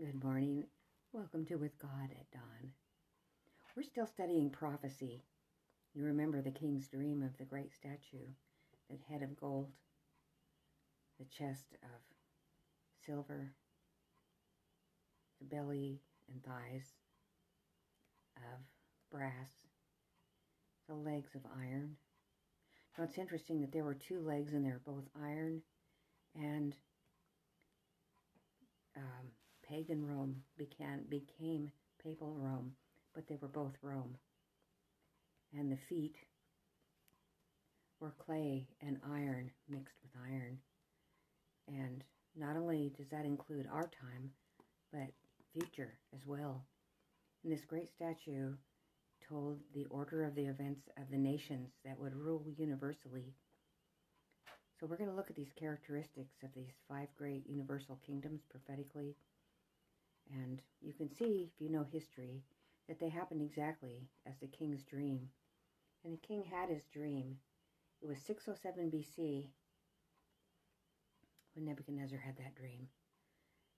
Good morning. Welcome to With God at Dawn. We're still studying prophecy. You remember the king's dream of the great statue, the head of gold, the chest of silver, the belly and thighs of brass, the legs of iron. Now it's interesting that there were two legs and they're both iron and um, pagan Rome became, became papal Rome, but they were both Rome. And the feet were clay and iron mixed with iron. And not only does that include our time, but future as well. And this great statue told the order of the events of the nations that would rule universally. So we're going to look at these characteristics of these five great universal kingdoms prophetically and you can see, if you know history, that they happened exactly as the king's dream. And the king had his dream. It was 607 BC when Nebuchadnezzar had that dream.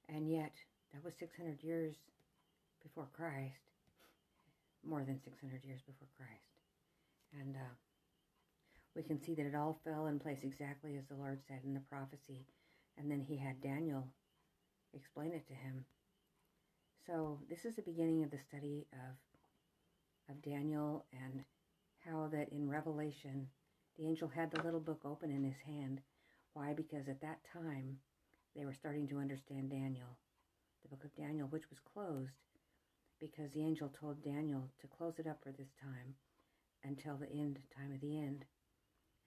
And yet, that was 600 years before Christ. More than 600 years before Christ. And uh, we can see that it all fell in place exactly as the Lord said in the prophecy. And then he had Daniel explain it to him. So this is the beginning of the study of of Daniel and how that in Revelation the angel had the little book open in his hand. Why? Because at that time they were starting to understand Daniel, the book of Daniel, which was closed because the angel told Daniel to close it up for this time until the end time of the end.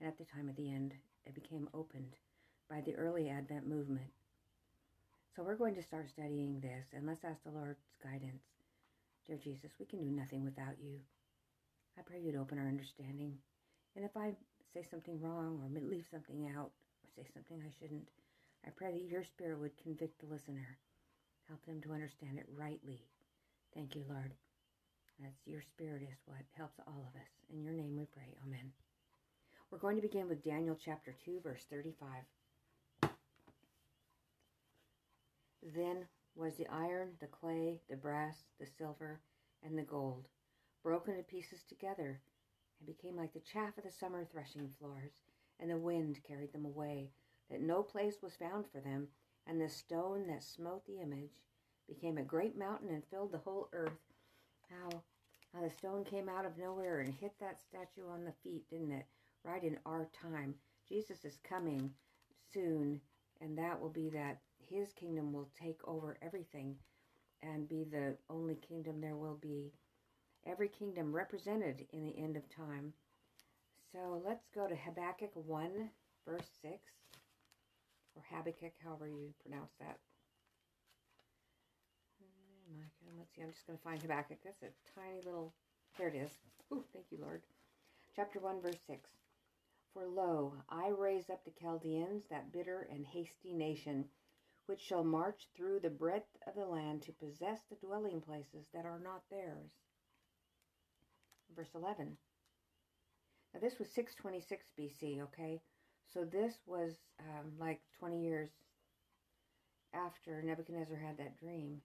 And at the time of the end, it became opened by the early Advent movement so we're going to start studying this, and let's ask the Lord's guidance. Dear Jesus, we can do nothing without you. I pray you'd open our understanding. And if I say something wrong or leave something out or say something I shouldn't, I pray that your spirit would convict the listener. Help them to understand it rightly. Thank you, Lord. That's your spirit is what helps all of us. In your name we pray. Amen. We're going to begin with Daniel chapter 2, verse 35. Then was the iron, the clay, the brass, the silver, and the gold, broken to pieces together, and became like the chaff of the summer threshing floors, and the wind carried them away, that no place was found for them, and the stone that smote the image became a great mountain and filled the whole earth. How, how the stone came out of nowhere and hit that statue on the feet, didn't it? Right in our time. Jesus is coming soon, and that will be that his kingdom will take over everything and be the only kingdom there will be. Every kingdom represented in the end of time. So let's go to Habakkuk 1, verse 6, or Habakkuk, however you pronounce that. Oh, let's see, I'm just going to find Habakkuk. That's a tiny little, there it is. Ooh, thank you, Lord. Chapter 1, verse 6. For lo, I raise up the Chaldeans, that bitter and hasty nation, which shall march through the breadth of the land to possess the dwelling places that are not theirs. Verse 11. Now, this was 626 BC, okay? So this was um, like 20 years after Nebuchadnezzar had that dream.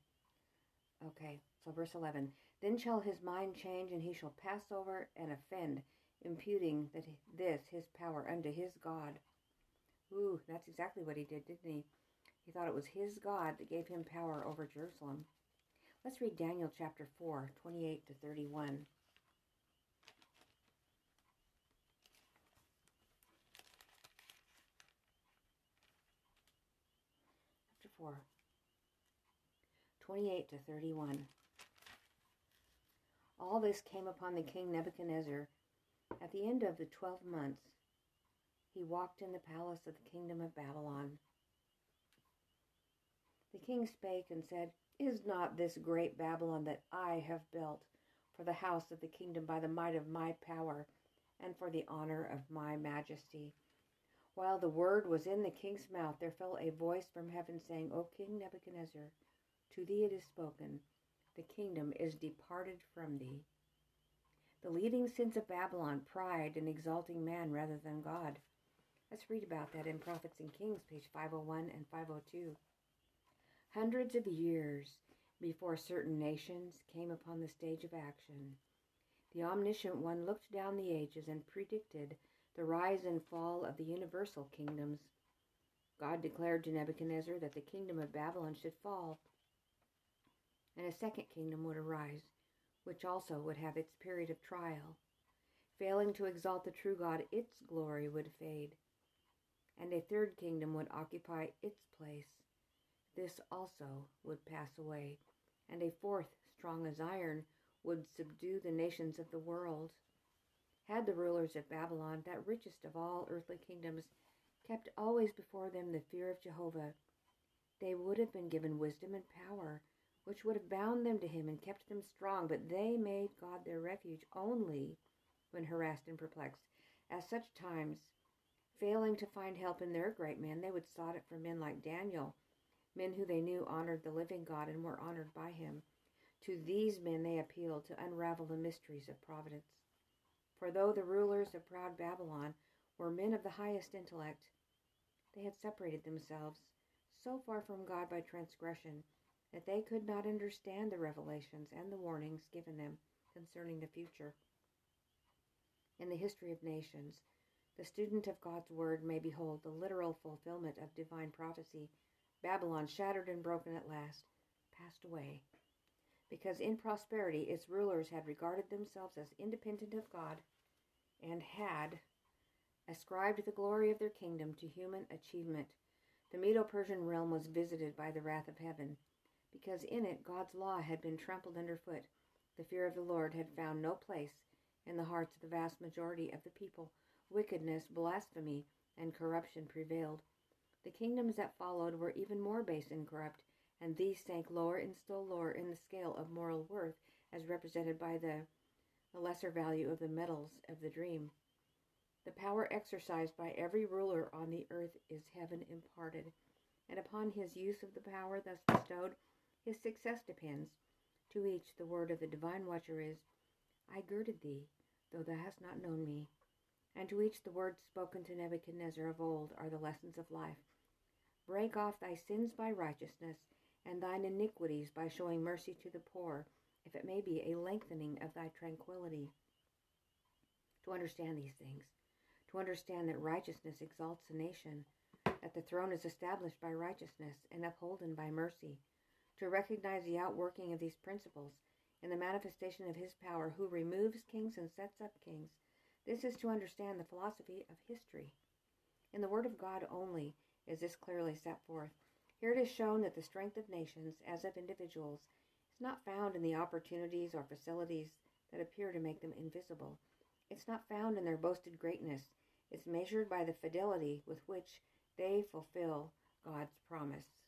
Okay, so verse 11. Then shall his mind change, and he shall pass over and offend, imputing that this, his power, unto his God. Ooh, that's exactly what he did, didn't he? He thought it was his God that gave him power over Jerusalem. Let's read Daniel chapter 4, 28 to 31. Chapter 4, 28 to 31. All this came upon the king Nebuchadnezzar at the end of the twelve months. He walked in the palace of the kingdom of Babylon the king spake and said, Is not this great Babylon that I have built for the house of the kingdom by the might of my power and for the honor of my majesty? While the word was in the king's mouth, there fell a voice from heaven saying, O King Nebuchadnezzar, to thee it is spoken, the kingdom is departed from thee. The leading sins of Babylon, pride and exalting man rather than God. Let's read about that in Prophets and Kings, page 501 and 502. Hundreds of years before certain nations came upon the stage of action. The omniscient one looked down the ages and predicted the rise and fall of the universal kingdoms. God declared to Nebuchadnezzar that the kingdom of Babylon should fall, and a second kingdom would arise, which also would have its period of trial. Failing to exalt the true God, its glory would fade, and a third kingdom would occupy its place. This also would pass away, and a fourth, strong as iron, would subdue the nations of the world. Had the rulers of Babylon, that richest of all earthly kingdoms, kept always before them the fear of Jehovah, they would have been given wisdom and power, which would have bound them to him and kept them strong, but they made God their refuge only when harassed and perplexed. At such times, failing to find help in their great men, they would sought it from men like Daniel, men who they knew honored the living God and were honored by him. To these men they appealed to unravel the mysteries of providence. For though the rulers of proud Babylon were men of the highest intellect, they had separated themselves so far from God by transgression that they could not understand the revelations and the warnings given them concerning the future in the history of nations, the student of God's word may behold the literal fulfillment of divine prophecy. Babylon, shattered and broken at last, passed away. Because in prosperity its rulers had regarded themselves as independent of God and had ascribed the glory of their kingdom to human achievement. The Medo Persian realm was visited by the wrath of heaven, because in it God's law had been trampled underfoot. The fear of the Lord had found no place in the hearts of the vast majority of the people. Wickedness, blasphemy, and corruption prevailed. The kingdoms that followed were even more base and corrupt, and these sank lower and still lower in the scale of moral worth, as represented by the, the lesser value of the metals of the dream. The power exercised by every ruler on the earth is heaven imparted, and upon his use of the power thus bestowed, his success depends. To each, the word of the divine watcher is, I girded thee, though thou hast not known me. And to each the words spoken to Nebuchadnezzar of old are the lessons of life. Break off thy sins by righteousness, and thine iniquities by showing mercy to the poor, if it may be a lengthening of thy tranquility. To understand these things, to understand that righteousness exalts a nation, that the throne is established by righteousness and upholden by mercy, to recognize the outworking of these principles in the manifestation of his power, who removes kings and sets up kings. This is to understand the philosophy of history. In the Word of God only is this clearly set forth. Here it is shown that the strength of nations, as of individuals, is not found in the opportunities or facilities that appear to make them invisible. It's not found in their boasted greatness. It's measured by the fidelity with which they fulfill God's promise.